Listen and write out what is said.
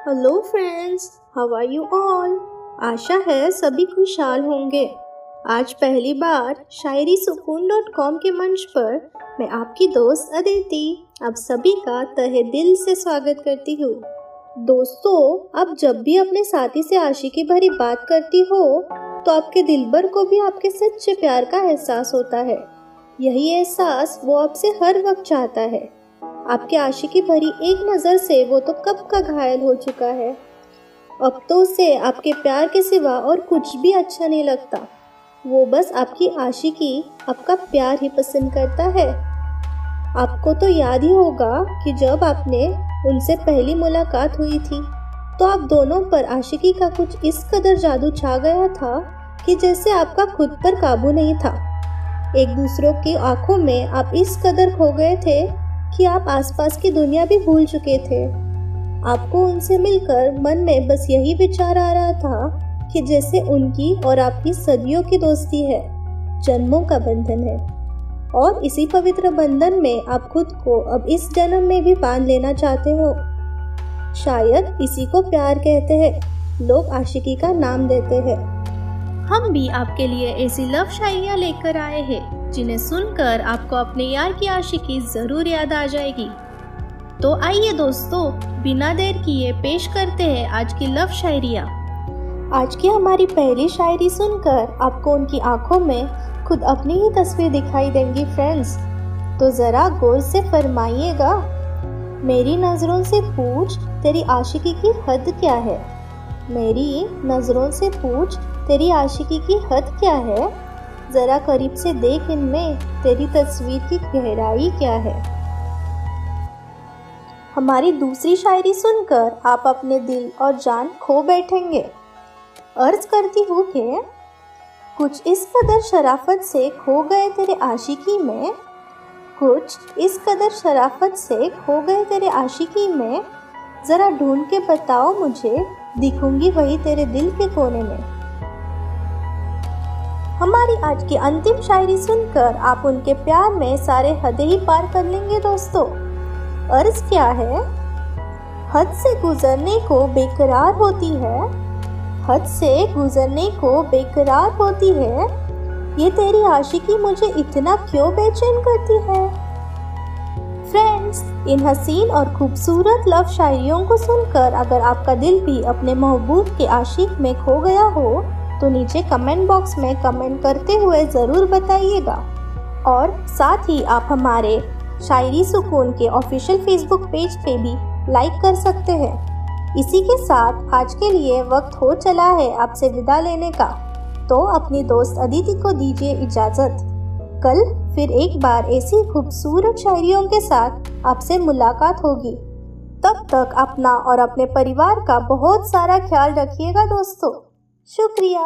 Hello friends how are you all आशा है सभी खुशहाल होंगे। आज पहली बार शायरी सुकून डॉट कॉम के मंच पर मैं आपकी दोस्त अदिति आप सभी का तहे दिल से स्वागत करती हूँ। दोस्तों, आप जब भी अपने साथी से आशिकी भरी बात करती हो तो आपके दिल भर को भी आपके सच्चे प्यार का एहसास होता है। यही एहसास वो आपसे हर वक्त चाहता है। आपके आशिकी भरी एक नज़र से वो तो कब का घायल हो चुका है। अब तो उसे आपके प्यार के सिवा और कुछ भी अच्छा नहीं लगता। वो बस आपकी आशिकी आपका प्यार ही पसंद करता है। आपको तो याद ही होगा कि जब आपने उनसे पहली मुलाकात हुई थी तो आप दोनों पर आशिकी का कुछ इस कदर जादू छा गया था कि जैसे आपका खुद पर काबू नहीं था। एक दूसरों की आँखों में आप इस कदर खो गए थे कि आप आसपास की दुनिया भी भूल चुके थे। आपको उनसे मिलकर मन में बस यही विचार आ रहा था कि जैसे उनकी और आपकी सदियों की दोस्ती है, जन्मों का बंधन है। और इसी पवित्र बंधन में आप खुद को अब इस जन्म में भी बाँध लेना चाहते हो। शायद इसी को प्यार कहते हैं, लोग आशिकी का नाम देते हैं। हम भी आपके लिए ऐसी लव शायरियाँ लेकर आए हैं। जिन्हें सुनकर आपको अपने यार की आशिकी ज़रूर याद आ जाएगी। तो आइए दोस्तों, बिना देर किए पेश करते हैं आज की लव शायरिया। आज की हमारी पहली शायरी सुनकर आपको उनकी आँखों में खुद अपनी ही तस्वीर दिखाई देंगी फ्रेंड्स तो ज़रा गौर से फरमाइएगा, मेरी नज़रों से पूछ तेरी आशिकी की हद क्या है? मेरी नज़रों से पूछ तेरी आशिकी की हद क्या है? जरा करीब से देख इनमें, तेरी तस्वीर की गहराई क्या है? हमारी दूसरी शायरी सुनकर आप अपने दिल और जान खो बैठेंगे। अर्ज़ करती हूँ कि कुछ इस कदर शराफत से खो गए तेरे आशिकी में, कुछ इस कदर शराफत से खो गए तेरे आशिकी में, ज़रा ढूंढ के बताओ मुझे, दिखूँगी वही तेरे दिल के कोने में। हमारी आज की अंतिम शायरी सुनकर आप उनके प्यार में सारे हद ही पार कर लेंगे दोस्तों। अर्ज़ क्या है? हद से गुजरने को बेकरार होती है। हद से गुजरने को बेकरार होती है। ये तेरी आशिकी मुझे इतना क्यों बेचैन करती है? फ्रेंड्स इन हसीन और खूबसूरत लव शायरियों को सुनकर अगर आपका दिल भी अपने महबूब के आशिक में खो गया हो तो नीचे कमेंट बॉक्स में कमेंट करते हुए ज़रूर बताइएगा। और साथ ही आप हमारे शायरी सुकून के ऑफिशियल फेसबुक पेज पे भी लाइक कर सकते हैं। इसी के साथ आज के लिए वक्त हो चला है आपसे विदा लेने का। तो अपनी दोस्त अदिति को दीजिए इजाज़त। कल फिर एक बार ऐसी खूबसूरत शायरियों के साथ आपसे मुलाकात होगी। तब तक अपना और अपने परिवार का बहुत सारा ख्याल रखिएगा दोस्तों। शुक्रिया।